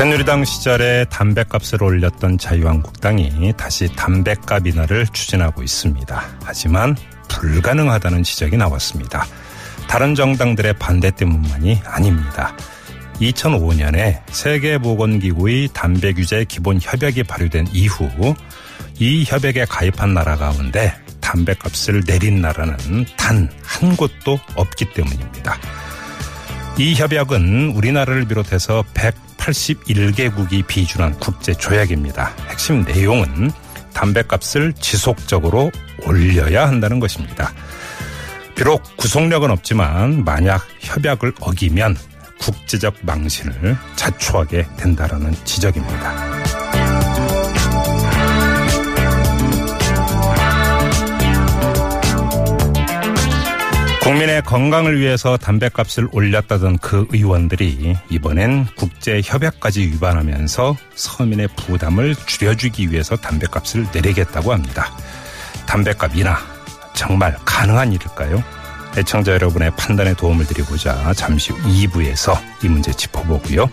새누리당 시절에 담배값을 올렸던 자유한국당이 다시 담배값 인하를 추진하고 있습니다. 하지만 불가능하다는 지적이 나왔습니다. 다른 정당들의 반대 때문만이 아닙니다. 2005년에 세계보건기구의 담배 규제 기본 협약이 발효된 이후 이 협약에 가입한 나라 가운데 담배값을 내린 나라는 단 한 곳도 없기 때문입니다. 이 협약은 우리나라를 비롯해서 181개국이 비준한 국제 조약입니다. 핵심 내용은 담배값을 지속적으로 올려야 한다는 것입니다. 비록 구속력은 없지만 만약 협약을 어기면 국제적 망신을 자초하게 된다라는 지적입니다. 국민의 건강을 위해서 담배값을 올렸다던 그 의원들이 이번엔 국제 협약까지 위반하면서 서민의 부담을 줄여주기 위해서 담배값을 내리겠다고 합니다. 담배값 인하 정말 가능한 일일까요? 애청자 여러분의 판단에 도움을 드리고자 잠시 후 2부에서 이 문제 짚어보고요.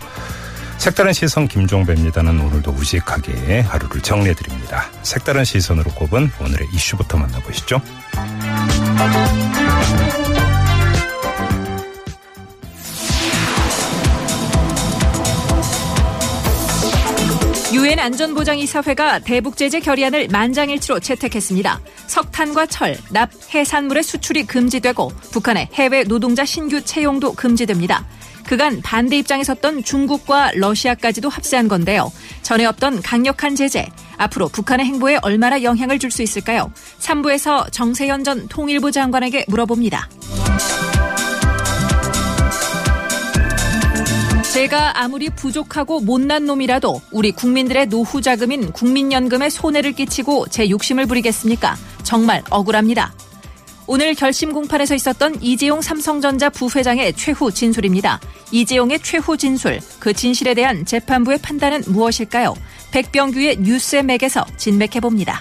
색다른 시선 김종배입니다는 오늘도 우직하게 하루를 정리해드립니다. 색다른 시선으로 꼽은 오늘의 이슈부터 만나보시죠. 유엔 안전보장이사회가 대북제재 결의안을 만장일치로 채택했습니다. 석탄과 철, 납, 해산물의 수출이 금지되고 북한의 해외 노동자 신규 채용도 금지됩니다. 그간 반대 입장에 섰던 중국과 러시아까지도 합세한 건데요. 전에 없던 강력한 제재, 앞으로 북한의 행보에 얼마나 영향을 줄 수 있을까요? 3부에서 정세현 전 통일부 장관에게 물어봅니다. 제가 아무리 부족하고 못난 놈이라도 우리 국민들의 노후 자금인 국민연금에 손해를 끼치고 제 욕심을 부리겠습니까? 정말 억울합니다. 오늘 결심 공판에서 있었던 이재용 삼성전자 부회장의 최후 진술입니다. 이재용의 최후 진술, 그 진실에 대한 재판부의 판단은 무엇일까요? 백병규의 뉴스의 맥에서 진맥해봅니다.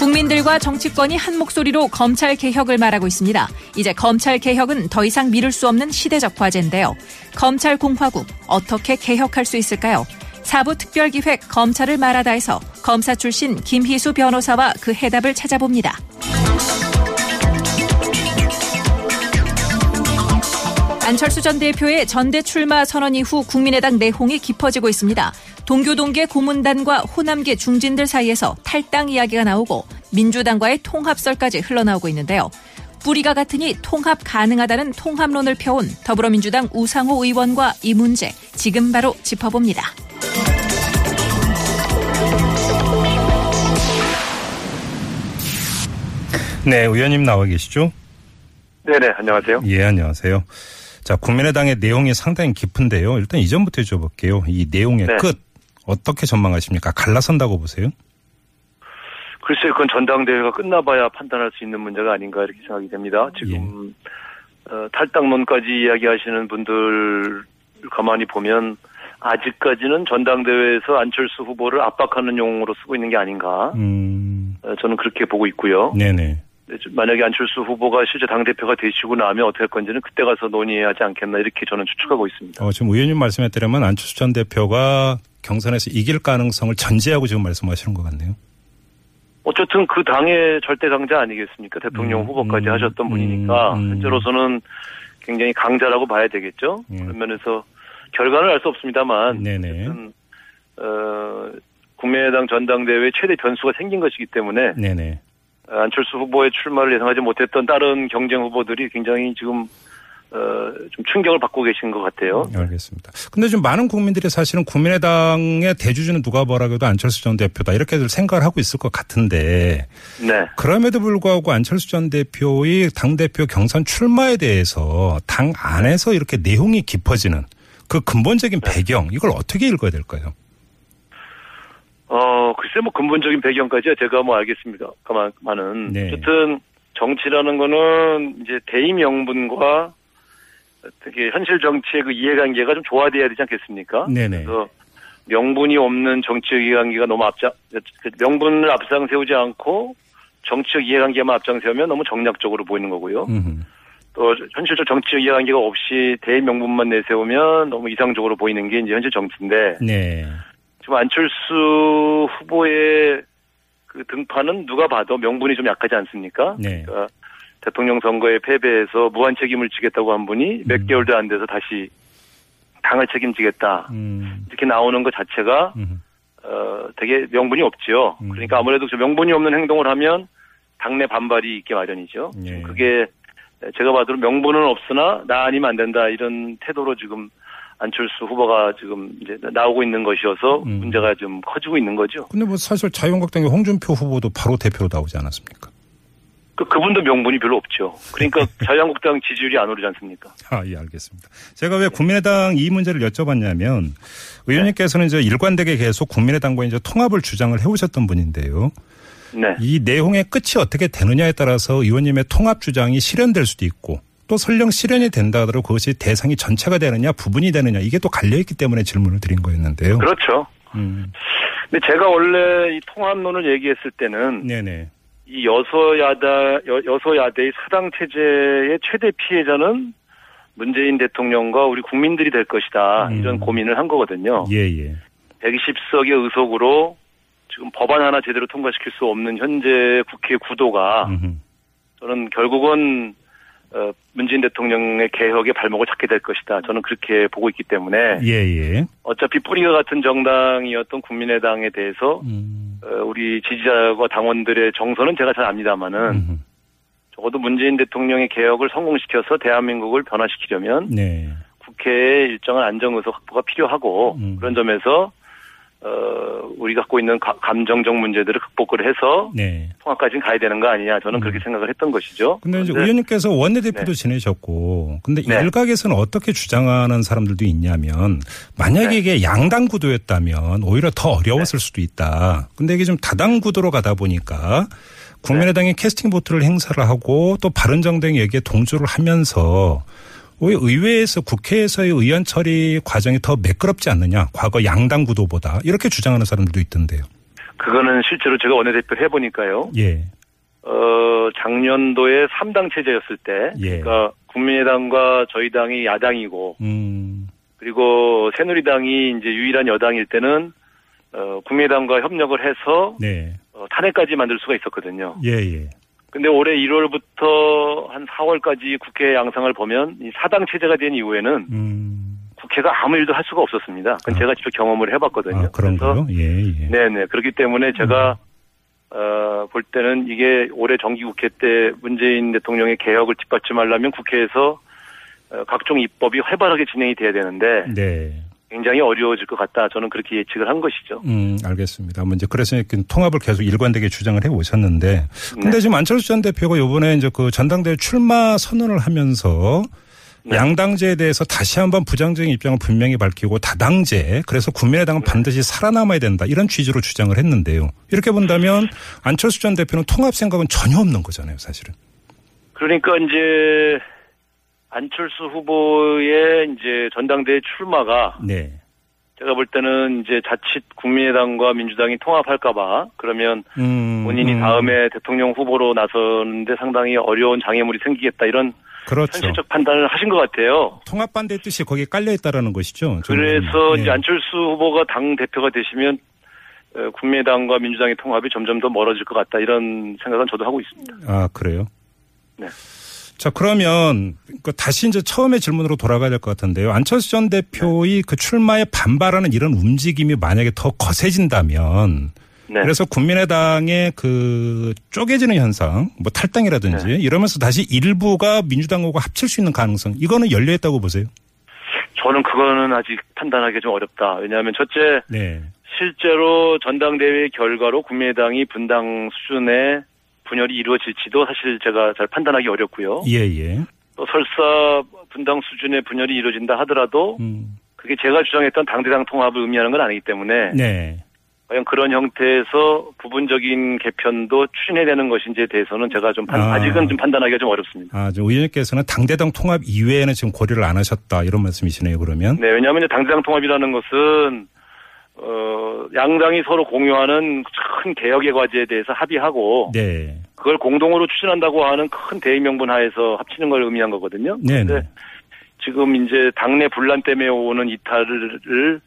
국민들과 정치권이 한 목소리로 검찰 개혁을 말하고 있습니다. 이제 검찰 개혁은 더 이상 미룰 수 없는 시대적 과제인데요. 검찰 공화국 어떻게 개혁할 수 있을까요? 사부 특별기획 검찰을 말하다에서 검사 출신 김희수 변호사와 그 해답을 찾아봅니다. 안철수 전 대표의 전대 출마 선언 이후 국민의당 내홍이 깊어지고 있습니다. 동교동계 고문단과 호남계 중진들 사이에서 탈당 이야기가 나오고 민주당과의 통합설까지 흘러나오고 있는데요. 뿌리가 같으니 통합 가능하다는 통합론을 펴온 더불어민주당 우상호 의원과 이 문제 지금 바로 짚어봅니다. 네, 의원님 나와 계시죠? 네네, 안녕하세요. 예, 안녕하세요. 자, 국민의당의 내용이 상당히 깊은데요. 일단 이전부터 여쭤볼게요. 이 내용의 네. 끝 어떻게 전망하십니까? 갈라선다고 보세요? 글쎄요, 그건 전당대회가 끝나봐야 판단할 수 있는 문제가 아닌가 이렇게 생각이 됩니다. 지금 어, 탈당론까지 이야기하시는 분들 가만히 보면 아직까지는 전당대회에서 안철수 후보를 압박하는 용어로 쓰고 있는 게 아닌가. 음, 어, 저는 그렇게 보고 있고요. 네네. 네, 좀 만약에 안철수 후보가 실제 당대표가 되시고 나면 어떻게 할 건지는 그때 가서 논의하지 않겠나 이렇게 저는 추측하고 있습니다. 어, 지금 의원님 말씀에 따르면 안철수 전 대표가 경선에서 이길 가능성을 전제하고 지금 말씀하시는 것 같네요. 어쨌든 그 당의 절대 강자 아니겠습니까? 대통령 음, 후보까지 음, 하셨던 분이니까 음, 음. 현재로서는 굉장히 강자라고 봐야 되겠죠. 예. 그런 면에서 결과는 알 수 없습니다만 네네. 어쨌든 어, 국민의당 전당대회 최대 변수가 생긴 것이기 때문에 네네. 어, 안철수 후보의 출마를 예상하지 못했던 다른 경쟁 후보들이 굉장히 지금 어, 좀 충격을 받고 계신 것 같아요. 알겠습니다. 근데 좀 많은 국민들이 사실은 국민의당의 대주주는 누가 뭐라고 도 안철수 전 대표다 이렇게들 생각을 하고 있을 것 같은데 네. 그럼에도 불구하고 안철수 전 대표의 당 대표 경선 출마에 대해서 당 안에서 이렇게 내용이 깊어지는 그 근본적인 네. 배경 이걸 어떻게 읽어야 될까요? 어, 글쎄 뭐 근본적인 배경까지야 제가 뭐 알겠습니다. 가만은 네. 어쨌든 정치라는 거는 이제 대의 명분과 어떻게 현실 정치의 그 이해관계가 좀 조화돼야 되지 않겠습니까? 네네. 그래서 명분이 없는 정치적 이해관계가 너무 앞장 그 명분을 앞장 세우지 않고 정치적 이해관계만 앞장 세우면 너무 정략적으로 보이는 거고요. 음흠. 또 현실적 정치적 이해관계가 없이 대의 명분만 내세우면 너무 이상적으로 보이는 게 이제 현실 정치인데 네. 지금 안철수 후보의 그 등판은 누가 봐도 명분이 좀 약하지 않습니까? 네. 그러니까 대통령 선거에 패배해서 무한 책임을 지겠다고 한 분이 몇 음. 개월도 안 돼서 다시 당을 책임지겠다 음. 이렇게 나오는 것 자체가 음. 어 되게 명분이 없지요. 음. 그러니까 아무래도 저 명분이 없는 행동을 하면 당내 반발이 있게 마련이죠. 예. 그게 제가 봐도 명분은 없으나 나 아니면 안 된다 이런 태도로 지금 안철수 후보가 지금 이제 나오고 있는 것이어서 음. 문제가 좀 커지고 있는 거죠. 근데 뭐 사실 자유한국당의 홍준표 후보도 바로 대표로 나오지 않았습니까? 그 그분도 명분이 별로 없죠. 그러니까 자유한국당 지지율이 안 오르지 않습니까? 아, 예, 알겠습니다. 제가 왜 국민의당 이 문제를 여쭤봤냐면 의원님께서는 이제 일관되게 계속 국민의당과 이제 통합을 주장을 해오셨던 분인데요. 네. 이 내용의 끝이 어떻게 되느냐에 따라서 의원님의 통합 주장이 실현될 수도 있고 또 설령 실현이 된다 하더라도 그것이 대상이 전체가 되느냐 부분이 되느냐 이게 또 갈려있기 때문에 질문을 드린 거였는데요. 그렇죠. 음, 근데 제가 원래 이 통합론을 얘기했을 때는 네네. 이 여소야다 여, 여소야대의 사당 체제의 최대 피해자는 문재인 대통령과 우리 국민들이 될 것이다 음. 이런 고민을 한 거거든요. 예, 예. 120석의 의석으로 지금 법안 하나 제대로 통과시킬 수 없는 현재 국회 구도가 음흠. 저는 결국은 어, 문재인 대통령의 개혁의 발목을 잡게 될 것이다. 저는 그렇게 보고 있기 때문에 예, 예. 어차피 뿌리가 같은 정당이었던 국민의당에 대해서 음, 어, 우리 지지자와 당원들의 정서는 제가 잘 압니다마는 음흠. 적어도 문재인 대통령의 개혁을 성공시켜서 대한민국을 변화시키려면 네. 국회에 일정한 안정 의석 확보가 필요하고 음. 그런 점에서 어, 우리가 갖고 있는 가- 감정적 문제들을 극복을 해서 네. 통합까지는 가야 되는 거 아니냐 저는 그렇게 생각을 했던 것이죠. 음. 근데 이제 의원님께서 원내대표도 지내셨고, 근데 네. 일각에서는 어떻게 주장하는 사람들도 있냐면, 만약에 네. 이게 양당 구도였다면 오히려 더 어려웠을 수도 있다. 근데 이게 좀 다당 구도로 가다 보니까 국민의당이 캐스팅 보트를 행사를 하고 또 바른정당이 여기에 동조를 하면서 오히려 의회에서 국회에서의 의원 처리 과정이 더 매끄럽지 않느냐. 과거 양당 구도보다. 이렇게 주장하는 사람들도 있던데요. 그거는 실제로 제가 원내대표 해보니까요. 예. 어, 작년도에 3당 체제였을 때, 예. 그러니까 국민의당과 저희 당이 야당이고, 음. 그리고 새누리당이 이제 유일한 여당일 때는 어, 국민의당과 협력을 해서 네. 어, 탄핵까지 만들 수가 있었거든요. 예, 예. 근데 올해 1월부터 한 4월까지 국회 양상을 보면 이 사당 체제가 된 이후에는 음. 국회가 아무 일도 할 수가 없었습니다. 그건 아. 제가 직접 경험을 해봤거든요. 아, 그런가요? 예, 예. 네네. 그렇기 때문에 제가 어, 볼 때는 이게 올해 정기국회 때 문재인 대통령의 개혁을 뒷받침하려면 국회에서 어, 각종 입법이 활발하게 진행이 돼야 되는데 네. 굉장히 어려워질 것 같다. 저는 그렇게 예측을 한 것이죠. 음, 알겠습니다. 뭐 이제 그래서 이렇게 통합을 계속 일관되게 주장을 해 오셨는데 근데 네. 지금 안철수 전 대표가 요번에 이제 그 전당대회 출마 선언을 하면서 네. 양당제에 대해서 다시 한번 부정적인 입장을 분명히 밝히고 다당제 그래서 국민의당은 네. 반드시 살아남아야 된다 이런 취지로 주장을 했는데요. 이렇게 본다면 안철수 전 대표는 통합 생각은 전혀 없는 거잖아요, 사실은. 그러니까 이제 안철수 후보의 이제 전당대회 출마가 네. 제가 볼 때는 이제 자칫 국민의당과 민주당이 통합할까봐 그러면 음, 본인이 음, 다음에 대통령 후보로 나서는데 상당히 어려운 장애물이 생기겠다 이런 그렇죠. 현실적 판단을 하신 것 같아요. 통합 반대 뜻이 거기에 깔려 있다라는 것이죠. 그래서 예. 이제 안철수 후보가 당 대표가 되시면 어, 국민의당과 민주당의 통합이 점점 더 멀어질 것 같다 이런 생각은 저도 하고 있습니다. 아, 그래요? 네. 자, 그러면 그 다시 이제 처음에 질문으로 돌아가야 될 것 같은데요. 안철수 전 대표의 그 출마에 반발하는 이런 움직임이 만약에 더 거세진다면 네. 그래서 국민의당의 그 쪼개지는 현상, 뭐 탈당이라든지 네. 이러면서 다시 일부가 민주당하고 합칠 수 있는 가능성 이거는 열려 있다고 보세요. 저는 그거는 아직 판단하기 좀 어렵다. 왜냐하면 첫째 네. 실제로 전당대회 결과로 국민의당이 분당 수준의 분열이 이루어질지도 사실 제가 잘 판단하기 어렵고요. 예, 예. 또 설사 분당 수준의 분열이 이루어진다 하더라도 음. 그게 제가 주장했던 당대당 통합을 의미하는 건 아니기 때문에 네. 과연 그런 형태에서 부분적인 개편도 추진해야 되는 것인지에 대해서는 제가 좀 판- 아. 아직은 좀 판단하기가 좀 어렵습니다. 아, 저 의원님께서는 당대당 통합 이외에는 지금 고려를 안 하셨다 이런 말씀이시네요. 그러면. 네, 왜냐하면 당대당 통합이라는 것은 어 양당이 서로 공유하는 큰 개혁의 과제에 대해서 합의하고 네. 그걸 공동으로 추진한다고 하는 큰 대의 명분 하에서 합치는 걸 의미한 거거든요. 네, 네. 근데 지금 이제 당내 분란 때문에 오는 이탈을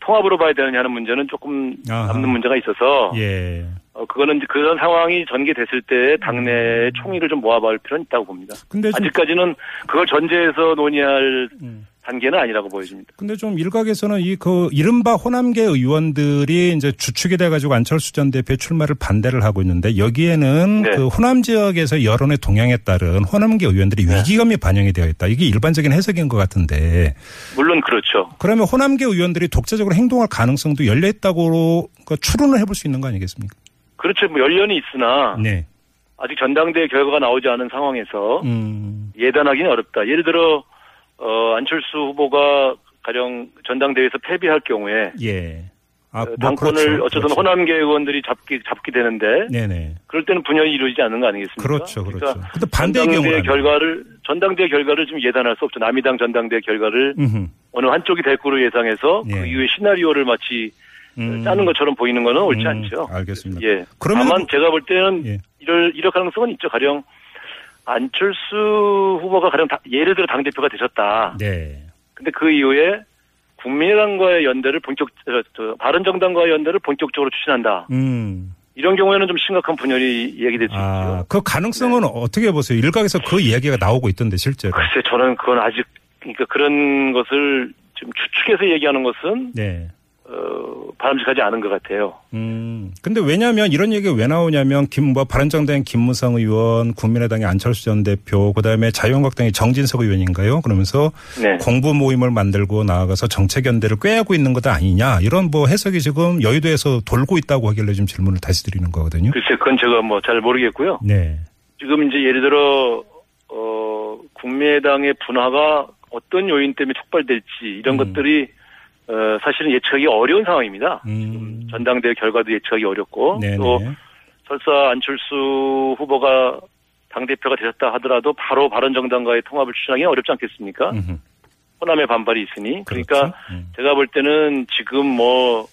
통합으로 봐야 되느냐는 문제는 조금 아하. 남는 문제가 있어서 예. 어, 그거는 이제 그런 상황이 전개됐을 때 당내 총의를 좀 모아볼 필요는 있다고 봅니다. 근데 좀 아직까지는 그걸 전제해서 논의할 음. 단계는 아니라고 보여집니다. 근데 좀 일각에서는 이 그 이른바 호남계 의원들이 이제 주축이 돼가지고 안철수 전 대표의 출마를 반대를 하고 있는데 여기에는 네. 그 호남 지역에서 여론의 동향에 따른 호남계 의원들이 네. 위기감이 반영이 되어 있다. 이게 일반적인 해석인 것 같은데 물론 그렇죠. 그러면 호남계 의원들이 독자적으로 행동할 가능성도 열려 있다고 그 추론을 해볼 수 있는 거 아니겠습니까? 그렇죠. 뭐 연련이 있으나 네. 아직 전당대회 결과가 나오지 않은 상황에서 음. 예단하기는 어렵다. 예를 들어 어, 안철수 후보가 가령 전당대회에서 패배할 경우에 예. 아, 어, 뭐 당권을 그렇죠. 어쨌든 그렇죠. 호남계 의원들이 잡기 잡게 되는데 네네. 그럴 때는 분열이 이루어지지 않는 거 아니겠습니까? 그렇죠, 그렇죠. 그러니까 근데 반대의 전당대회 경우는 결과를 전당대회 결과를 좀 예단할 수 없죠. 남이당 전당대회 결과를 음흠. 어느 한쪽이 될 거로 예상해서 예. 그 이후에 시나리오를 마치 음. 짜는 것처럼 보이는 거는 옳지 음, 않죠. 알겠습니다. 예. 그러면 다만 제가 볼 때는 예. 이럴 이럴 가능성은 있죠. 가령 안철수 후보가 가령 다- 예를 들어 당 대표가 되셨다. 네. 근데 그 이후에 국민의당과의 연대를 본격 저, 저, 바른정당과의 연대를 본격적으로 추진한다. 음. 이런 경우에는 좀 심각한 분열이 이야기될 수 아, 있죠. 그 가능성은 어떻게 보세요? 일각에서 그 이야기가 나오고 있던데 실제로. 글쎄 저는 그건 아직 그러니까 그런 것을 지금 추측해서 얘기하는 것은 네. 어, 바람직하지 않은 것 같아요. 음. 근데 왜냐면 이런 얘기가 왜 나오냐면 김 뭐 바른정당의 김무성 의원, 국민의당의 안철수 전 대표, 그 다음에 자유한국당의 정진석 의원인가요? 그러면서 네. 공부 모임을 만들고 나아가서 정책 연대를 꾀하고 있는 것 아니냐 이런 뭐 해석이 지금 여의도에서 돌고 있다고 하길래 지금 질문을 다시 드리는 거거든요. 글쎄 그건 제가 뭐 잘 모르겠고요. 네. 지금 이제 예를 들어 어 국민의당의 분화가 어떤 요인 때문에 촉발될지 이런 음. 것들이 어 사실은 예측하기 어려운 상황입니다. 음. 전당대회 결과도 예측하기 어렵고 네네. 또 설사 안철수 후보가 당 대표가 되셨다 하더라도 바로 바른정당과의 통합을 추진하기는 어렵지 않겠습니까? 음흠. 호남의 반발이 있으니 그러니까 그렇죠. 음. 제가 볼 때는 지금 뭐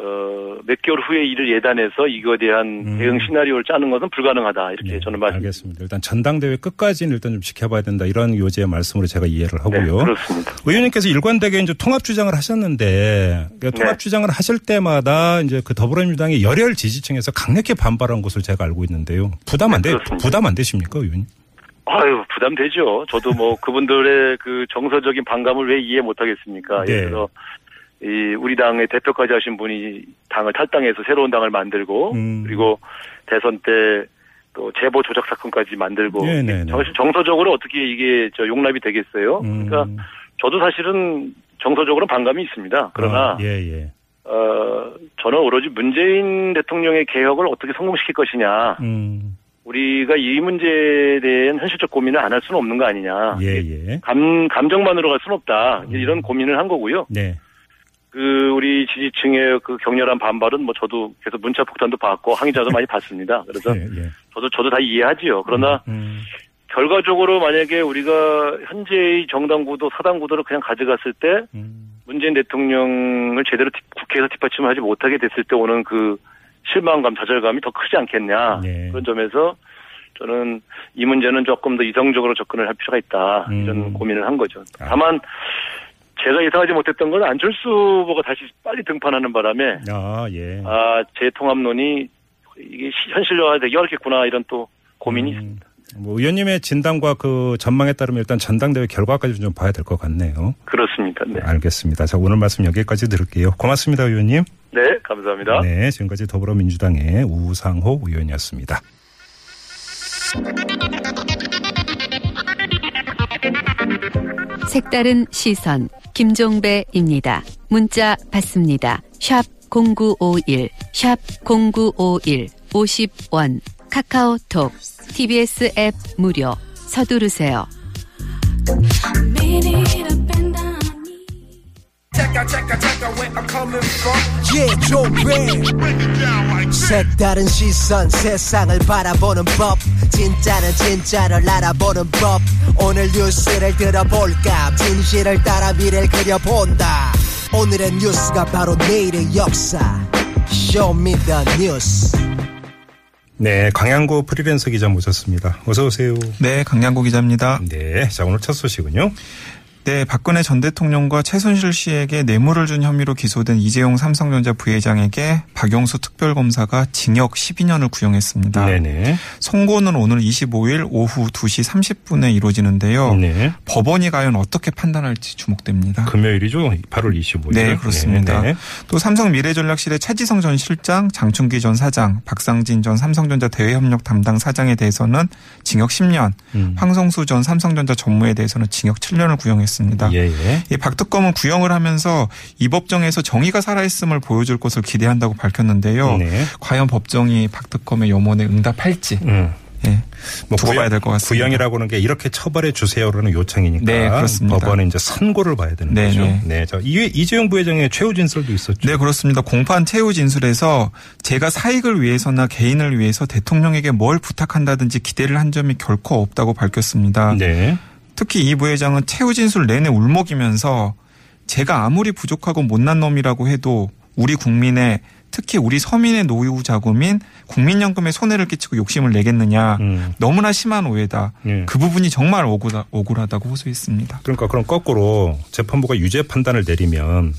어, 몇 개월 후에 이를 예단해서 이거에 대한 음. 대응 시나리오를 짜는 것은 불가능하다 이렇게 네, 저는 말씀. 알겠습니다. 일단 전당대회 끝까지는 일단 좀 지켜봐야 된다 이런 요지의 말씀으로 제가 이해를 네, 하고요. 그렇습니다. 의원님께서 일관되게 이제 통합 주장을 하셨는데 그러니까 통합 네. 주장을 하실 때마다 이제 그 더불어민주당의 열혈 지지층에서 강력히 반발한 것으로 제가 알고 있는데요. 부담 안 돼, 네, 그렇습니다. 부담 안 되십니까, 의원님? 아유 부담되죠. 저도 뭐 그분들의 그 정서적인 반감을 왜 이해 못하겠습니까? 네. 예를 들어 이 우리 당의 대표까지 하신 분이 당을 탈당해서 새로운 당을 만들고 음. 그리고 대선 때 또 제보 조작 사건까지 만들고 네네네. 사실 정서적으로 어떻게 이게 저 용납이 되겠어요? 음. 그러니까 저도 사실은 정서적으로 반감이 있습니다. 그러나 아, 예, 예. 어 저는 오로지 문재인 대통령의 개혁을 어떻게 성공시킬 것이냐. 음, 우리가 이 문제에 대한 현실적 고민을 안 할 수는 없는 거 아니냐. 예, 예. 감, 감정만으로 갈 수는 없다. 이제 이런 고민을 한 거고요. 네. 그, 우리 지지층의 그 격렬한 반발은 뭐 저도 계속 문자 폭탄도 받고 항의자도 많이 받습니다. 그래서 예, 예. 저도, 저도 다 이해하지요. 그러나 음, 결과적으로 만약에 우리가 현재의 정당 구도, 사당 구도를 그냥 가져갔을 때 음, 문재인 대통령을 제대로 뒷- 국회에서 뒷받침을 하지 못하게 됐을 때 오는 그 실망감, 좌절감이 더 크지 않겠냐. 네. 그런 점에서 저는 이 문제는 조금 더 이성적으로 접근을 할 필요가 있다. 음. 이런 고민을 한 거죠. 아. 다만 제가 예상하지 못했던 건 안철수 후보가 다시 빨리 등판하는 바람에 아, 예. 아, 재통합론이 이게 시- 현실화가 되기 어렵겠구나 이런 또 고민이 음, 있습니다. 뭐 의원님의 진단과 그 전망에 따르면 일단 전당대회 결과까지 좀 봐야 될 것 같네요. 그렇습니다. 네. 알겠습니다. 자, 오늘 말씀 여기까지 들을게요. 고맙습니다, 의원님. 네, 감사합니다. 네, 지금까지 더불어민주당의 우상호 의원이었습니다. 색다른 시선 김종배입니다. 문자 받습니다. 샵 0951, 샵 0951, 50원, 카카오톡, TBS 앱 무료, 서두르세요. Yeah, 조배 색다른 시선 세상을 바라보는 법. 진짜는 진짜를 알아보는 법. 오늘 뉴스를 들어볼까? 진실을 따라 미래를 그려본다. 오늘의 뉴스가 바로 내일의 역사. Show me the 뉴스 네, 강양구 프리랜서 기자 모셨습니다. 어서 오세요. 네, 강양구 기자입니다. 네, 자 오늘 첫 소식은요. 네, 박근혜 전 대통령과 최순실 씨에게 뇌물을 준 혐의로 기소된 이재용 삼성전자 부회장에게 박영수 특별검사가 징역 12년을 구형했습니다. 네네. 선고는 오는 25일 오후 2시 30분에 이루어지는데요. 네. 법원이 과연 어떻게 판단할지 주목됩니다. 금요일이죠. 8월 25일. 네, 그렇습니다. 네, 네. 또 삼성 미래전략실의 최지성 전 실장, 장충기 전 사장, 박상진 전 삼성전자 대외협력 담당 사장에 대해서는 징역 10년, 음. 황성수 전 삼성전자 전무에 대해서는 징역 7년을 구형했습니다. 예, 예. 이 박특검은 구형을 하면서 이 법정에서 정의가 살아있음을 보여줄 것을 기대한다고 밝혔는데요. 네. 과연 법정이 박특검의 염원에 응답할지 음. 예. 뭐 두고 봐야 될 것 같습니다. 구형이라고 하는 게 이렇게 처벌해 주세요라는 요청이니까 네, 그렇습니다. 법원에 이제 선고를 봐야 되는 네, 거죠. 네. 네. 자, 이 이재용 부회장의 최후 진술도 있었죠. 네, 그렇습니다. 공판 최후 진술에서 제가 사익을 위해서나 개인을 위해서 대통령에게 뭘 부탁한다든지 기대를 한 점이 결코 없다고 밝혔습니다. 네. 특히 이 부회장은 최후 진술 내내 울먹이면서 제가 아무리 부족하고 못난 놈이라고 해도 우리 국민의 특히 우리 서민의 노후 자금인 국민연금에 손해를 끼치고 욕심을 내겠느냐 음. 너무나 심한 오해다. 예. 그 부분이 정말 억울하, 억울하다고 호소했습니다. 그러니까 그럼 거꾸로 재판부가 유죄 판단을 내리면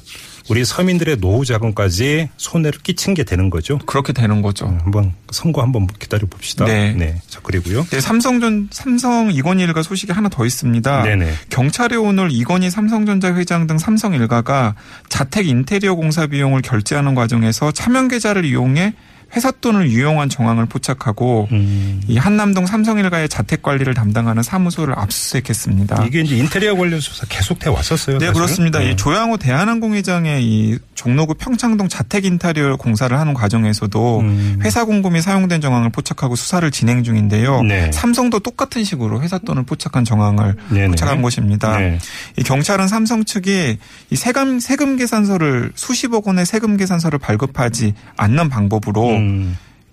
우리 서민들의 노후 자금까지 손해를 끼친 게 되는 거죠. 그렇게 되는 거죠. 음, 한번 선고 한번 기다려 봅시다. 네. 자 그리고요. 네, 삼성전 삼성 이건희 일가 소식이 하나 더 있습니다. 네네. 경찰에 오늘 이건희 삼성전자 회장 등 삼성 일가가 자택 인테리어 공사 비용을 결제하는 과정에서 차명 계좌를 이용해 회사 돈을 유용한 정황을 포착하고 음. 이 한남동 삼성 일가의 자택 관리를 담당하는 사무소를 압수수색했습니다. 이게 이제 인테리어 관련 수사 계속 돼 왔었어요. 네, 사실은. 그렇습니다. 네. 이 조양호 대한항공 회장의 이 종로구 평창동 자택 인테리어 공사를 하는 과정에서도 음. 회사 공금이 사용된 정황을 포착하고 수사를 진행 중인데요. 네. 삼성도 똑같은 식으로 회사 돈을 포착한 정황을 네네. 포착한 것입니다. 네. 이 경찰은 삼성 측이 이 세금 세금 계산서를 수십억 원의 세금 계산서를 발급하지 않는 방법으로 음.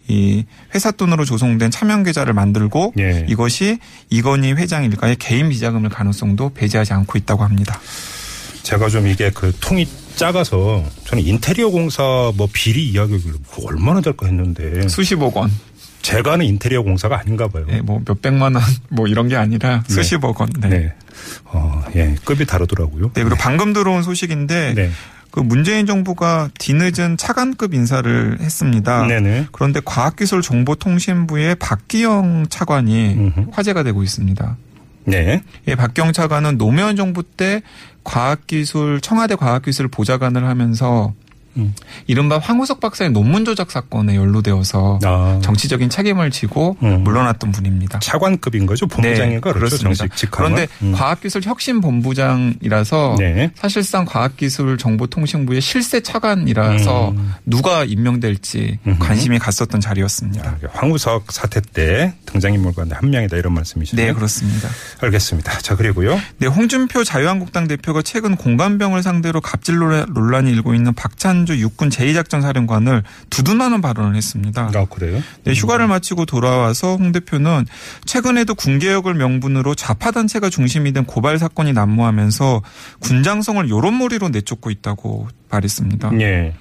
이 회사 돈으로 조성된 차명 계좌를 만들고 예. 이것이 이건희 회장 일가의 개인 비자금일 가능성도 배제하지 않고 있다고 합니다. 제가 좀 이게 그 통이 작아서 저는 인테리어 공사 뭐 비리 이야기를 얼마나 될까 했는데 수십억 원, 제가 하는 인테리어 공사가 아닌가 봐요. 예, 뭐 몇백만 원, 뭐 이런 게 아니라 네. 수십억 원. 네. 네. 네. 어, 예. 급이 다르더라고요. 그리고 방금 들어온 소식인데 네. 그 문재인 정부가 뒤늦은 차관급 인사를 했습니다. 네네. 그런데 과학기술정보통신부의 박기영 차관이 음흠. 화제가 되고 있습니다. 네. 예, 박기영 차관은 노무현 정부 때 과학기술 청와대 과학기술 보좌관을 하면서 음. 이른바 황우석 박사의 논문 조작 사건에 연루되어서 아. 정치적인 책임을 지고 음. 물러났던 분입니다. 차관급인 거죠. 본부장인가 그렇죠. 그렇습니다. 정식 직함은. 그런데 음. 과학기술 혁신 본부장이라서 네. 사실상 과학기술 정보통신부의 실세 차관이라서 음. 누가 임명될지. 관심이 갔었던 자리였습니다. 아, 황우석 사태 때 등장인물 가운데 한 명이다 이런 말씀이시네요. 네, 그렇습니다. 알겠습니다. 자 그리고요. 네, 홍준표 자유한국당 대표가 최근 공감병을 상대로 갑질 논란- 논란이 일고 있는 박찬 주 육군 제2작전 사령관을 두둔하는 발언을 했습니다. 아 그래요? 네, 휴가를 마치고 돌아와서 홍 대표는 최근에도 군개혁을 명분으로 좌파 단체가 중심이 된 고발 사건이 난무하면서 군장성을 여론몰이로 내쫓고 있다고 말했습니다. 예.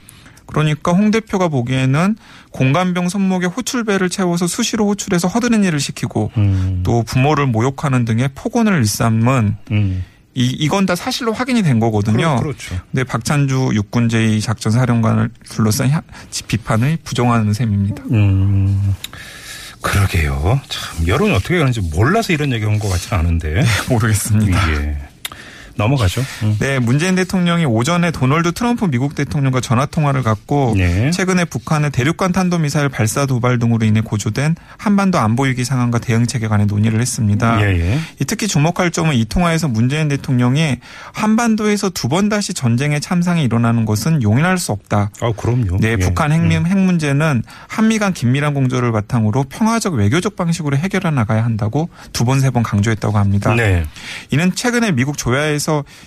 그러니까 홍 대표가 보기에는 공감병 손목에 호출배를 채워서 수시로 호출해서 허드렛 일을 시키고 음. 또 부모를 모욕하는 등의 폭언을 일삼은 음. 이, 이건 다 사실로 확인이 된 거거든요. 그렇, 그렇 죠. 근데 박찬주 육군 제2 작전 사령관을 둘러싼 야- 비판을 부정하는 셈입니다. 음. 그러게요. 참 여론이 어떻게 가는지 몰라서 이런 얘기 한 것 같지는 않은데. 모르겠습니다. 예. 넘어가죠. 음. 네, 문재인 대통령이 오전에 도널드 트럼프 미국 대통령과 전화 통화를 갖고 네. 최근에 북한의 대륙간 탄도 미사일 발사 도발 등으로 인해 고조된 한반도 안보 위기 상황과 대응 체계 간의 논의를 했습니다. 예, 예. 이 특히 주목할 점은 이 통화에서 문재인 대통령이 한반도에서 두 번 다시 전쟁의 참상이 일어나는 것은 용인할 수 없다. 아, 그럼요. 네, 예. 북한 핵민 핵 문제는 한미 간 긴밀한 공조를 바탕으로 평화적 외교적 방식으로 해결해 나가야 한다고 두 번 세 번 강조했다고 합니다. 네. 이는 최근에 미국 조야에서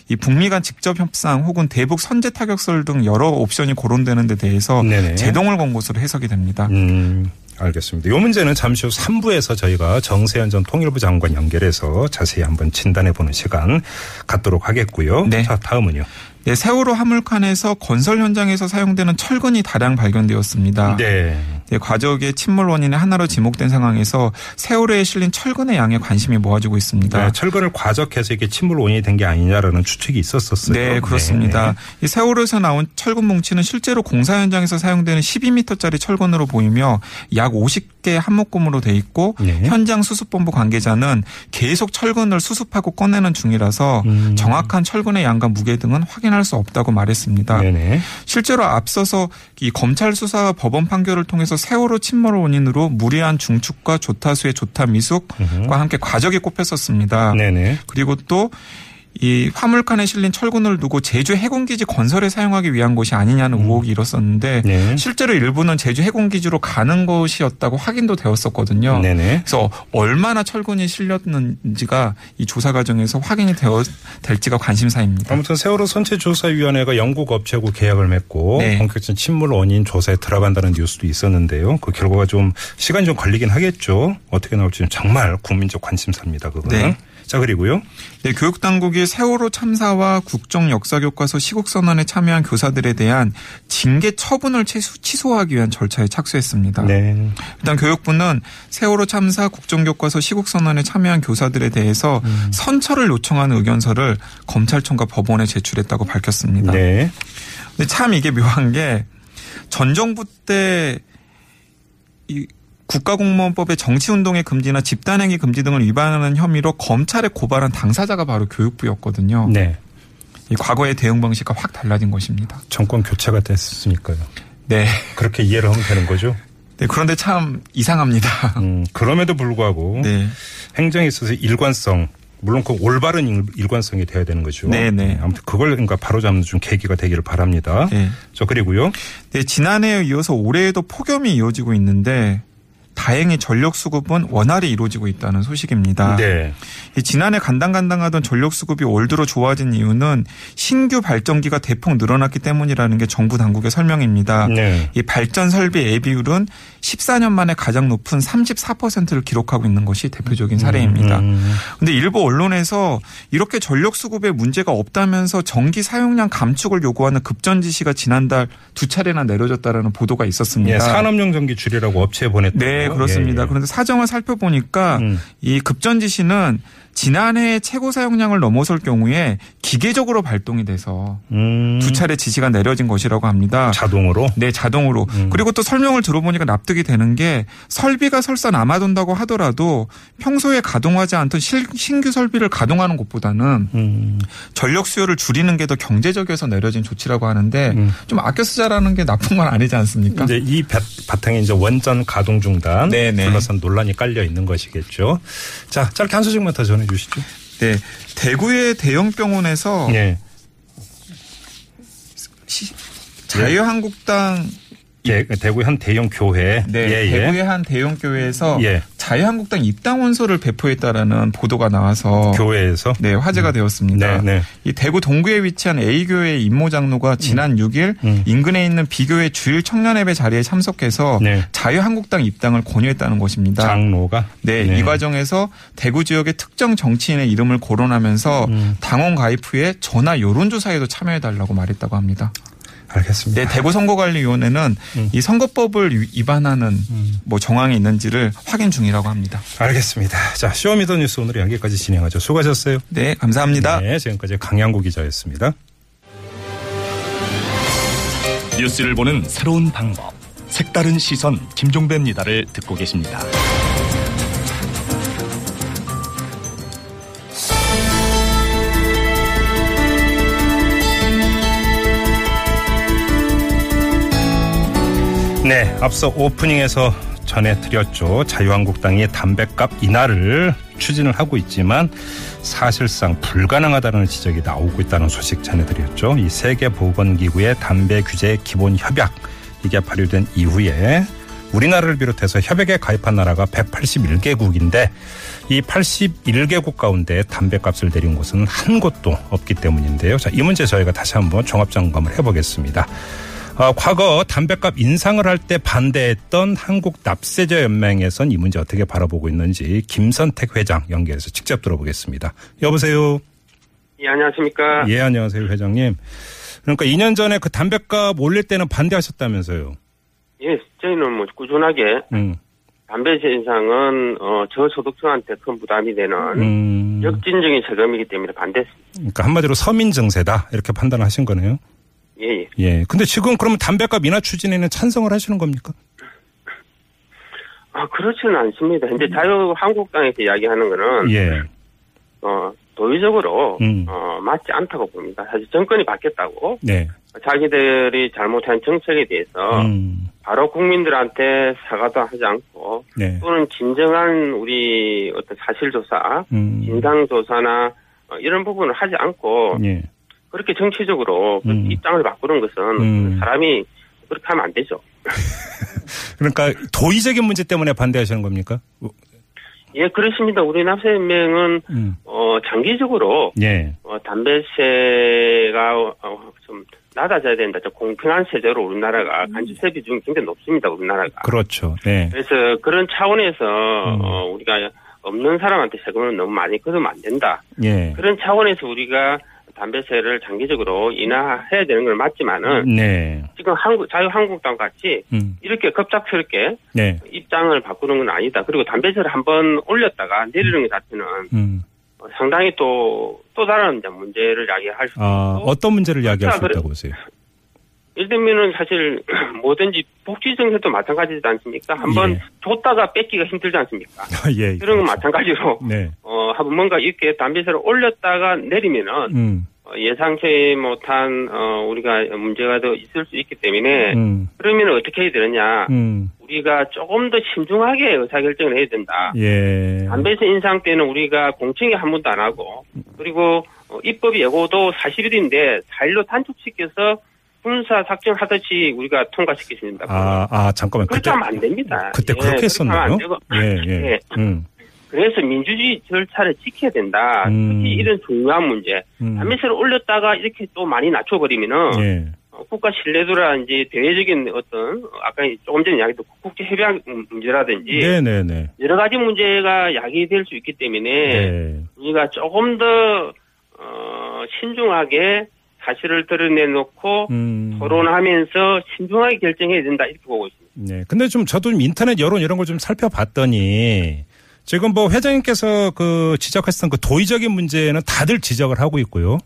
이 북미 간 직접 협상 혹은 대북 선제 타격설 등 여러 옵션이 거론되는 데 대해서 네네. 제동을 건 것으로 해석이 됩니다. 음, 알겠습니다. 이 문제는 잠시 후 3부에서 저희가 정세현 전 통일부 장관 연결해서 자세히 한번 진단해 보는 시간 갖도록 하겠고요. 네. 자, 다음은요. 네, 세월호 화물칸에서 건설 현장에서 사용되는 철근이 다량 발견되었습니다. 네. 네, 과적의 침몰 원인의 하나로 지목된 상황에서 세월호에 실린 철근의 양에 관심이 모아지고 있습니다. 네, 철근을 과적해서 이게 침몰 원인이 된 게 아니냐라는 추측이 있었었어요. 네, 그렇습니다. 이 세월호에서 나온 철근 뭉치는 실제로 공사 현장에서 사용되는 12m짜리 철근으로 보이며 약 50개 한묶음으로 돼 있고 네. 현장 수습본부 관계자는 계속 철근을 수습하고 꺼내는 중이라서 음. 정확한 철근의 양과 무게 등은 확인할 수 없다고 말했습니다. 네. 네네. 실제로 앞서서 이 검찰 수사와 법원 판결을 통해서 세월호 침몰 원인으로 무리한 중축과 조타수의 조타 미숙과 함께 과적이 꼽혔었습니다. 네네. 그리고 또 이 화물칸에 실린 철근을 두고 제주 해군기지 건설에 사용하기 위한 것이 아니냐는 의혹이 일었었는데 네. 실제로 일부는 제주 해군기지로 가는 것이었다고 확인도 되었었거든요. 네네. 그래서 얼마나 철근이 실렸는지가 이 조사 과정에서 확인이 되어 될지가 관심사입니다. 아무튼 세월호 선체 조사위원회가 영국 업체하고 계약을 맺고 네. 본격적인 침몰 원인 조사에 들어간다는 뉴스도 있었는데요. 그 결과가 좀 시간이 좀 걸리긴 하겠죠. 어떻게 나올지 정말 국민적 관심사입니다. 그거는. 네. 자 그리고요. 네, 교육 당국이 세월호 참사와 국정 역사 교과서 시국 선언에 참여한 교사들에 대한 징계 처분을 취소, 취소 하기 위한 절차에 착수했습니다. 네. 일단 교육부는 세월호 참사 국정 교과서 시국 선언에 참여한 교사들에 대해서 음. 선처를 요청하는 의견서를 검찰청과 법원에 제출했다고 밝혔습니다. 네. 근데 참 이게 묘한 게 전 정부 때이 국가공무원법의 정치운동의 금지나 집단행위 금지 등을 위반하는 혐의로 검찰에 고발한 당사자가 바로 교육부였거든요. 네. 이 과거의 대응 방식과 확 달라진 것입니다. 정권 교체가 됐으니까요. 네. 그렇게 이해를 하면 되는 거죠. 네, 그런데 참 이상합니다. 음, 그럼에도 불구하고 네. 행정에 있어서 일관성 물론 그 올바른 일- 일관성이 돼야 되는 거죠. 네네. 아무튼 그걸 그러니까 바로잡는 좀 계기가 되기를 바랍니다. 네. 저 그리고요. 네, 지난해에 이어서 올해에도 폭염이 이어지고 있는데 다행히 전력 수급은 원활히 이루어지고 있다는 소식입니다. 네. 이 지난해 간당간당하던 전력 수급이 올 들어 좋아진 이유는 신규 발전기가 대폭 늘어났기 때문이라는 게 정부 당국의 설명입니다. 네. 이 발전 설비 예비율은 14년 만에 가장 높은 34%를 기록하고 있는 것이 대표적인 사례입니다. 음. 근데 일부 언론에서 이렇게 전력 수급에 문제가 없다면서 전기 사용량 감축을 요구하는 급전 지시가 지난달 두 차례나 내려졌다라는 보도가 있었습니다. 예, 산업용 전기 줄이라고 업체에 보냈다. 네, 그렇습니다. 그런데 사정을 살펴보니까 음. 이 급전 지시는 지난해 최고 사용량을 넘어설 경우에 기계적으로 발동이 돼서 음. 두 차례 지시가 내려진 것이라고 합니다. 자동으로. 네, 자동으로. 음. 그리고 또 설명을 들어보니까 납득이 되는 게 설비가 설사 남아돈다고 하더라도 평소에 가동하지 않던 실- 신규 설비를 가동하는 것보다는 음. 전력 수요를 줄이는 게 더 경제적이어서 내려진 조치라고 하는데 음. 좀 아껴 쓰자라는 게 나쁜 건 아니지 않습니까? 이제 이 바, 바탕에 이제 원전 가동 중단 네네. 둘러싼 논란이 깔려 있는 것이겠죠. 자, 짧게 한 소식만 더 전해 주시죠. 네. 대구의 대형 병원에서 예. 시- 자유한국당 예, 대구 현 대형 교회. 네, 예, 예. 대구의 한 대형 교회에서 예. 자유한국당 입당 원서를 배포했다라는 보도가 나와서 교회에서 네, 화제가 되었습니다. 네, 네. 이 대구 동구에 위치한 A교회 임모 장로가 지난 6일 음. 인근에 있는 B교회 주일 청년 예배 자리에 참석해서 네. 자유한국당 입당을 권유했다는 것입니다. 장로가 네, 이 과정에서 대구 지역의 특정 정치인의 이름을 거론하면서 음. 당원 가입 후에 전화 여론조사에도 참여해달라고 말했다고 합니다. 알겠습니다. 네, 대구 선거관리위원회는 음. 이 선거법을 위- 위반하는 뭐 정황이 있는지를 확인 중이라고 합니다. 알겠습니다. 자, 쇼미더뉴스 오늘 여기까지 진행하죠. 수고하셨어요. 네, 감사합니다. 네, 지금까지 강양구 기자였습니다. 뉴스를 보는 새로운 방법. 색다른 시선 김종배입니다를 듣고 계십니다. 네, 앞서 오프닝에서 전해드렸죠. 자유한국당이 담배값 인하를 추진을 하고 있지만 사실상 불가능하다는 지적이 나오고 있다는 소식 전해드렸죠. 이 세계보건기구의 담배 규제 기본 협약 이게 발효된 이후에 우리나라를 비롯해서 협약에 가입한 나라가 181개국인데 이 81개국 가운데 담배값을 내린 곳은 한 곳도 없기 때문인데요. 자, 이 문제 저희가 다시 한번 종합점검을 해보겠습니다. 어, 과거 담배값 인상을 할 때 반대했던 한국 납세자 연맹에선 이 문제 어떻게 바라보고 있는지 김선택 회장 연결해서 직접 들어보겠습니다. 여보세요. 예, 안녕하십니까. 예, 안녕하세요, 회장님. 그러니까 2년 전에 그 담배값 올릴 때는 반대하셨다면서요. 예, 저희는 뭐 꾸준하게 음. 담배세 인상은 어, 저소득층한테 큰 부담이 되는 음. 역진적인 세금이기 때문에 반대했습니다. 그러니까 한마디로 서민 증세다 이렇게 판단하신 거네요. 예, 예. 예. 근데 지금 그러면 담배값 인하 추진에는 찬성을 하시는 겁니까? 아, 그렇지는 않습니다. 현재 자유한국당에서 이야기하는 거는 예. 어, 도의적으로 음. 어, 맞지 않다고 봅니다. 사실 정권이 바뀌었다고 네. 자기들이 잘못한 정책에 대해서 음. 바로 국민들한테 사과도 하지 않고 네. 또는 진정한 우리 어떤 사실조사, 음. 진상조사나 어, 이런 부분을 하지 않고 예. 그렇게 정치적으로 그 음. 입장을 바꾸는 것은 음. 사람이 그렇게 하면 안 되죠. 그러니까 도의적인 문제 때문에 반대하시는 겁니까? 예, 그렇습니다. 우리 납세연맹은 음. 어, 장기적으로 예. 어, 담배세가 어, 좀 낮아져야 된다. 좀 공평한 세제로 우리나라가 간주세 비중이 굉장히 높습니다. 우리나라가. 그렇죠. 네. 그래서 그런 차원에서 음. 어, 우리가 없는 사람한테 세금을 너무 많이 걷으면 안 된다. 예. 그런 차원에서 우리가 담배세를 장기적으로 인하해야 되는 건 맞지만은 네. 지금 한국 자유한국당 같이 음. 이렇게 급작스럽게 네. 입장을 바꾸는 건 아니다. 그리고 담배세를 한번 올렸다가 내리는 것 자체는 음. 어, 상당히 또, 또 다른 문제를 야기할 수 아, 있고. 어떤 문제를 이야기할 수. 있다고 보세요? 예를 들면은 사실 뭐든지 복지 정책도 마찬가지지 않습니까? 한번 예. 줬다가 뺏기가 힘들지 않습니까? 예. 그런 건 그렇죠. 마찬가지로, 네. 어, 한번 뭔가 이렇게 담배세를 올렸다가 내리면은, 음. 어, 예상치 못한, 어, 우리가 문제가 더 있을 수 있기 때문에, 음. 그러면 어떻게 해야 되느냐. 음. 우리가 조금 더 신중하게 의사결정을 해야 된다. 예. 담배세 인상 때는 우리가 공청회 한 번도 안 하고 그리고 어, 입법 예고도 40일인데 4일로 단축시켜서 군사 작전하듯이 우리가 통과시켰습니다. 아, 아, 잠깐만. 그렇게 하면 안 됩니다. 그때 예, 그렇게 했었나요? 예, 예. 예. 음. 그래서 민주주의 절차를 지켜야 된다. 음. 특히 이런 중요한 문제. 음. 담배세를 올렸다가 이렇게 또 많이 낮춰버리면은 예. 어, 국가 신뢰도라든지 대외적인 어떤 어, 아까 조금 전에 이야기했던 국제 협약 문제라든지 네, 네, 네. 여러 가지 문제가 야기될 수 있기 때문에 네. 우리가 조금 더 어, 신중하게 사실을 드러내놓고 음. 토론하면서 신중하게 결정해야 된다 이렇게 보고 있습니다. 네. 근데 좀 저도 좀 인터넷 여론 이런 걸 좀 살펴봤더니 지금 뭐 회장님께서 그 지적하셨던 그 도의적인 문제는 다들 지적을 하고 있고요.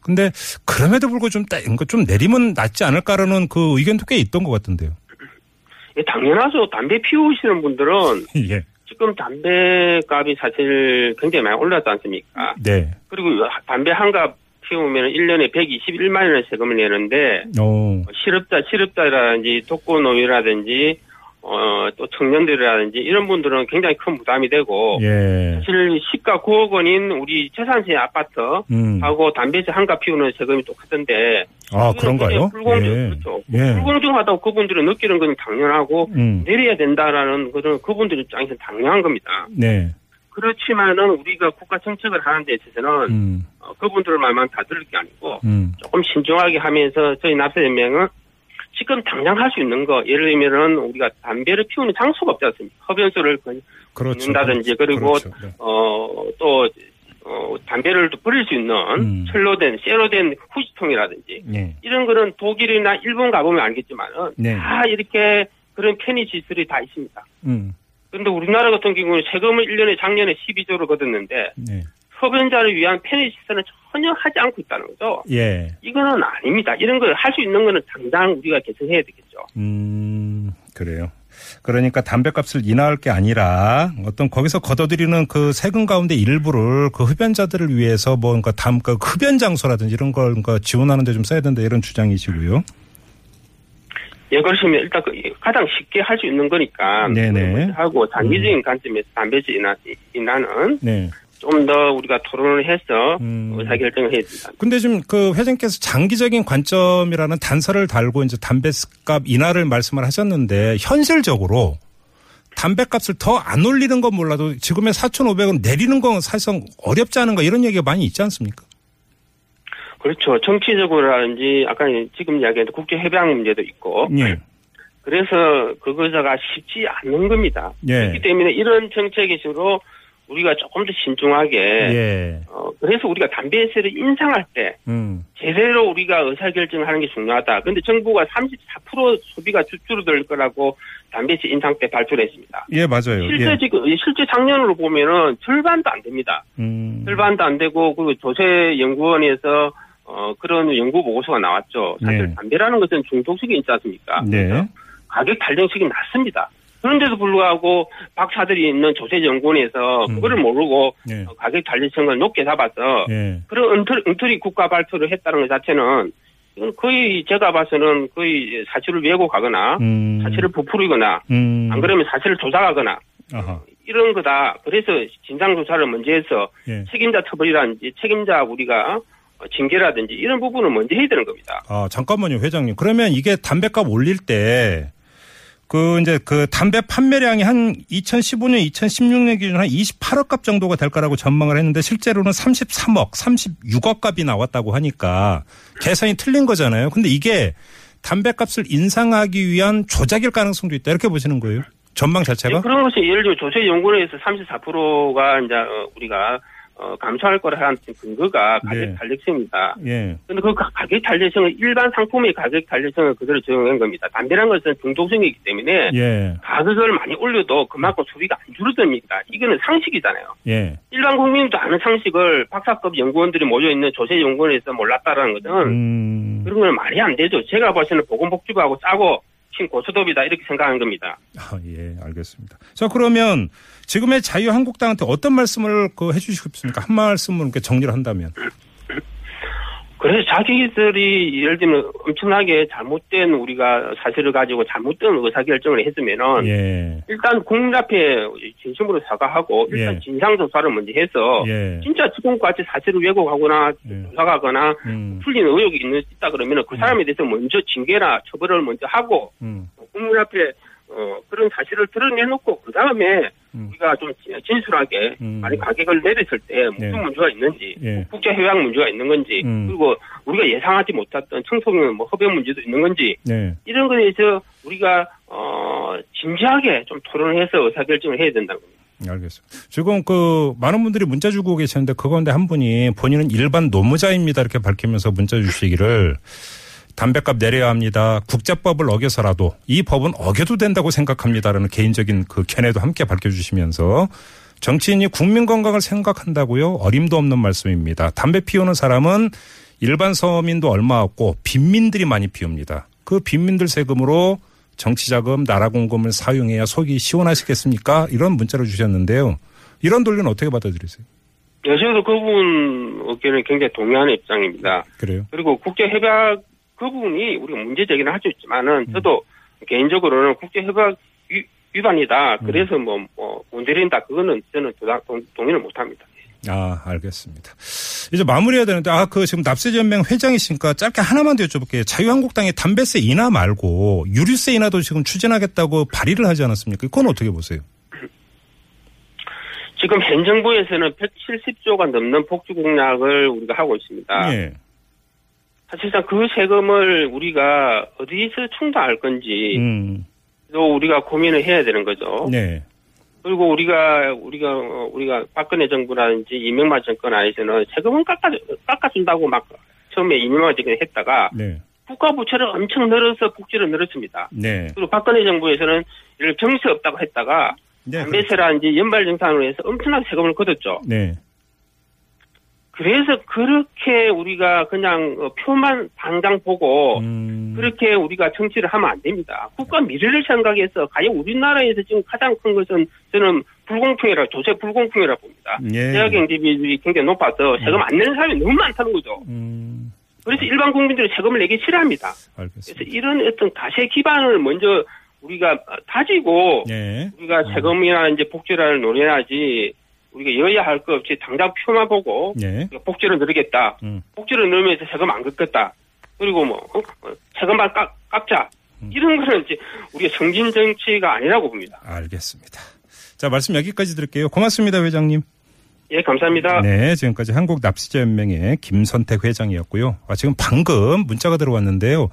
근데 그럼에도 불구하고 좀, 좀 내리면 낫지 않을까라는 그 의견도 꽤 있던 것 같은데요. 예, 당연하죠. 담배 피우시는 분들은 예. 지금 담배 값이 사실 굉장히 많이 올랐지 않습니까? 네. 그리고 담배 한 갑 피우면 1년에 121만 원의 세금을 내는데 오. 실업자, 실업자라든지 독거노인이라든지 어, 또 청년들이라든지 이런 분들은 굉장히 큰 부담이 되고 예. 사실 시가 9억 원인 우리 재산세 아파트 음. 하고 담배세 한갑 피우는 세금이 똑같은데 아, 그런가요? 불공정, 예. 그렇죠. 예. 불공정하다고 그분들은 느끼는 건 당연하고 음. 내려야 된다라는 그런 그분들 입장에서 당연한 겁니다. 네. 그렇지만은 우리가 국가 정책을 하는 데 있어서는 음. 어, 그분들 말만 다 들을 게 아니고 음. 조금 신중하게 하면서 저희 납세연맹은 지금 당장 할 수 있는 거 예를 들면은 우리가 담배를 피우는 장소가 없지 않습니까? 흡연소를 건- 그렇죠. 는다든지 그리고 그렇죠. 네. 어또 어, 담배를 또 버릴 수 있는 음. 철로 된 쇠로 된 후지통이라든지 예. 이런 거는 독일이나 일본 가보면 알겠지만은 네. 다 이렇게 그런 편의 시설이 다 있습니다. 음. 그런데 우리나라 같은 경우는 세금을 1년에 작년에 12조를 걷었는데 네. 흡연자를 위한 편의 시설은 전혀 하지 않고 있다는 거죠. 예. 이거는 아닙니다. 이런 걸 할 수 있는 거는 당장 우리가 개선해야 되겠죠. 음, 그래요. 그러니까 담배값을 인하할 게 아니라 어떤 거기서 걷어들이는 그 세금 가운데 일부를 그 흡연자들을 위해서 뭔가 담, 그 흡연 장소라든지 이런 걸 지원하는 데 좀 써야 된다 이런 주장이시고요. 예, 그렇습니다. 일단 그 가장 쉽게 할 수 있는 거니까. 네네. 하고 장기적인 관점에서 담배세 인하, 인하는 네. 좀 더 우리가 토론을 해서 음. 의사결정을 해야 된다. 근데 지금 그 회장께서 장기적인 관점이라는 단서를 달고 이제 담배값 인하를 말씀을 하셨는데 현실적으로 담배값을 더 안 올리는 건 몰라도 지금의 4,500원 내리는 건 사실상 어렵지 않은가 이런 얘기가 많이 있지 않습니까? 그렇죠. 정치적으로라든지 아까 지금 이야기했던 국제 협약 문제도 있고 예. 그래서 그거가 쉽지 않는 겁니다. 예. 그렇기 때문에 이런 정책에서로 우리가 조금 더 신중하게 예. 어, 그래서 우리가 담배세를 인상할 때 음. 제대로 우리가 의사결정하는 게 중요하다. 그런데 정부가 34% 소비가 줄- 줄어들 거라고 담배세 인상 때 발표를 했습니다. 예, 맞아요. 실제 예. 지금 실제 작년으로 보면은 절반도 안 됩니다. 음. 절반도 안 되고 그리고 조세연구원에서 어, 그런 연구 보고서가 나왔죠. 사실 네. 담배라는 것은 중독성이 있지 않습니까? 네. 가격 탄력성이 낮습니다. 그런데도 불구하고 박사들이 있는 조세연구원에서 음. 그거를 모르고 네. 어, 가격 탄력성을 높게 잡아서 예. 그런 엉터리 국가 발표를 했다는 것 자체는 이건 거의 제가 봐서는 거의 사실을 왜곡하거나 음. 사실을 부풀리거나 음. 안 그러면 사실을 조작하거나 아하. 이런 거다. 그래서 진상조사를 먼저 해서 예. 책임자 처벌이라든지 책임자 우리가 어, 징계라든지 이런 부분을 먼저 해야 되는 겁니다. 아, 잠깐만요, 회장님. 그러면 이게 담배값 올릴 때, 그, 이제 그 담배 판매량이 한 2015년, 2016년 기준 한 28억 값 정도가 될 거라고 전망을 했는데 실제로는 33억, 36억 값이 나왔다고 하니까 계산이 틀린 거잖아요. 근데 이게 담배 값을 인상하기 위한 조작일 가능성도 있다. 이렇게 보시는 거예요? 전망 자체가? 예, 그런 것이 예를 들어 조세연구원에서 34%가 이제 어, 우리가 어, 감소할 거라는 근거가 가격 네. 탄력성입니다. 예. 근데 그 가- 가격 탄력성은 일반 상품의 가격 탄력성을 그대로 적용한 겁니다. 담배란 것은 중독성이 있기 때문에 예. 가격을 많이 올려도 그만큼 소비가 안 줄어듭니다. 이거는 상식이잖아요. 예. 일반 국민도 아는 상식을 박사급 연구원들이 모여있는 조세연구원에서 몰랐다라는 것은 음. 그런 건 말이 안 되죠. 제가 봐서는 보건복지부하고 짜고 신고소톱이다 이렇게 생각하는 겁니다. 아, 예, 알겠습니다. 자, 그러면 지금의 자유한국당한테 어떤 말씀을 그 해주시고 싶습니까? 한 말씀으로 이렇게 정리를 한다면. 그래서 자기들이 예를 들면 엄청나게 잘못된 우리가 사실을 가지고 잘못된 의사결정을 했으면은 예. 일단 국민 앞에 진심으로 사과하고 일단 예. 진상조사를 먼저 해서 예. 진짜 지금까지 사실을 왜곡하거나 예. 조작하거나 음. 풀린 의혹이 있는 있다 그러면은 그 사람에 대해서 먼저 징계나 처벌을 먼저 하고 음. 국민 앞에 어, 그런 사실을 드러내놓고 그 다음에 음. 우리가 좀 진술하게 음. 만약 가격을 내렸을 때 무슨 네. 문제가 있는지 예. 국제 협약 문제가 있는 건지 음. 그리고 우리가 예상하지 못했던 청소년 뭐 흡연 문제도 있는 건지 네. 이런 거에 대해서 우리가 어 진지하게 좀 토론을 해서 의사결정을 해야 된다는 겁니다. 알겠습니다. 지금 그 많은 분들이 문자 주고 계시는데 그 가운데 한 분이 본인은 일반 노무자입니다 이렇게 밝히면서 문자 주시기를 담배값 내려야 합니다. 국제법을 어겨서라도 이 법은 어겨도 된다고 생각합니다라는 개인적인 그 견해도 함께 밝혀주시면서 정치인이 국민 건강을 생각한다고요? 어림도 없는 말씀입니다. 담배 피우는 사람은 일반 서민도 얼마 없고 빈민들이 많이 피웁니다. 그 빈민들 세금으로 정치자금, 나라 공금을 사용해야 속이 시원하시겠습니까? 이런 문자를 주셨는데요. 이런 논리는 어떻게 받아들이세요? 예, 저도 그 부분 의견을 굉장히 동의하는 입장입니다. 그래요? 그리고 국제 협약 그 부분이 우리가 문제 제기는 할 수 있지만은 저도 개인적으로는 국제 협약 위- 위반이다. 그래서 뭐, 뭐, 못 내린다. 그거는 저는 동- 동의를 못 합니다. 아, 알겠습니다. 이제 마무리해야 되는데, 아, 그 지금 납세연맹 회장이시니까 짧게 하나만 더 여쭤볼게요. 자유한국당이 담배세 인하 말고 유류세 인하도 지금 추진하겠다고 발의를 하지 않았습니까? 그건 어떻게 보세요? 지금 현 정부에서는 170조가 넘는 복지 공약을 우리가 하고 있습니다. 예. 사실상 그 세금을 우리가 어디서 충당할 건지 음. 또 우리가 고민을 해야 되는 거죠. 네. 그리고 우리가 우리가 어, 우리가 박근혜 정부라든지 이명박 정권 안에서는 세금은 깎아 깎아준다고 막 처음에 이명박 정권이 했다가 네. 국가 부채를 엄청 늘어서 복지를 늘었습니다. 네. 그리고 박근혜 정부에서는 이를 정세 없다고 했다가 네. 담배세라든지 연발 정산으로 해서 엄청나게 세금을 걷었죠. 네. 그래서 그렇게 우리가 그냥 어, 표만 당장 보고 음. 그렇게 우리가 정치를 하면 안 됩니다. 국가 미래를 생각해서 과연 우리나라에서 지금 가장 큰 것은 저는 불공평이라 조세 불공평이라 봅니다. 예. 대학 경제비율이 굉장히 높아서 세금 안 내는 사람이 너무 많다는 거죠. 음. 그래서 일반 국민들이 세금을 내기 싫어합니다. 알겠습니다. 그래서 이런 어떤 가세 기반을 먼저 우리가 다지고 예. 우리가 세금이나 이제 복지를 논의하지 우리가 여야 할것 없이 당장 표만 보고 예. 복지를 늘리겠다. 음. 복지를 넣으면서 세금 안 걷겠다. 그리고 뭐 어? 어, 세금만 깎, 깎자. 음. 이런 거는 이제 우리가 정진 정치가 아니라고 봅니다. 알겠습니다. 자, 말씀 여기까지 드릴게요. 고맙습니다, 회장님. 예, 감사합니다. 네, 지금까지 한국납세자연맹의 김선택 회장이었고요. 아, 지금 방금 문자가 들어왔는데요.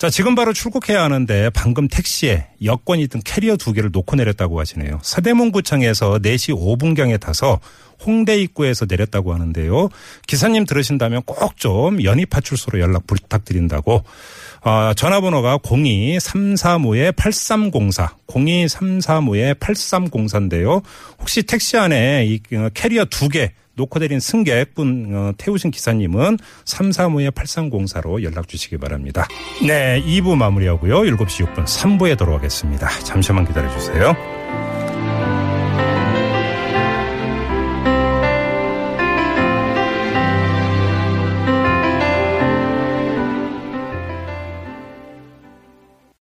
자, 지금 바로 출국해야 하는데 방금 택시에 여권이 든 캐리어 두 개를 놓고 내렸다고 하시네요. 서대문구청에서 4시 5분경에 타서 홍대 입구에서 내렸다고 하는데요. 기사님 들으신다면 꼭 좀 연희파출소로 연락 부탁드린다고 어, 전화번호가 02-335-8304, 02-335-8304인데요. 혹시 택시 안에 이 어, 캐리어 두 개 내린 승객분 어, 태우신 기사님은 335-8304로 연락 주시기 바랍니다. 네, 2부 마무리하고요. 7시 6분 3부에 돌아오겠습니다. 잠시만 기다려주세요.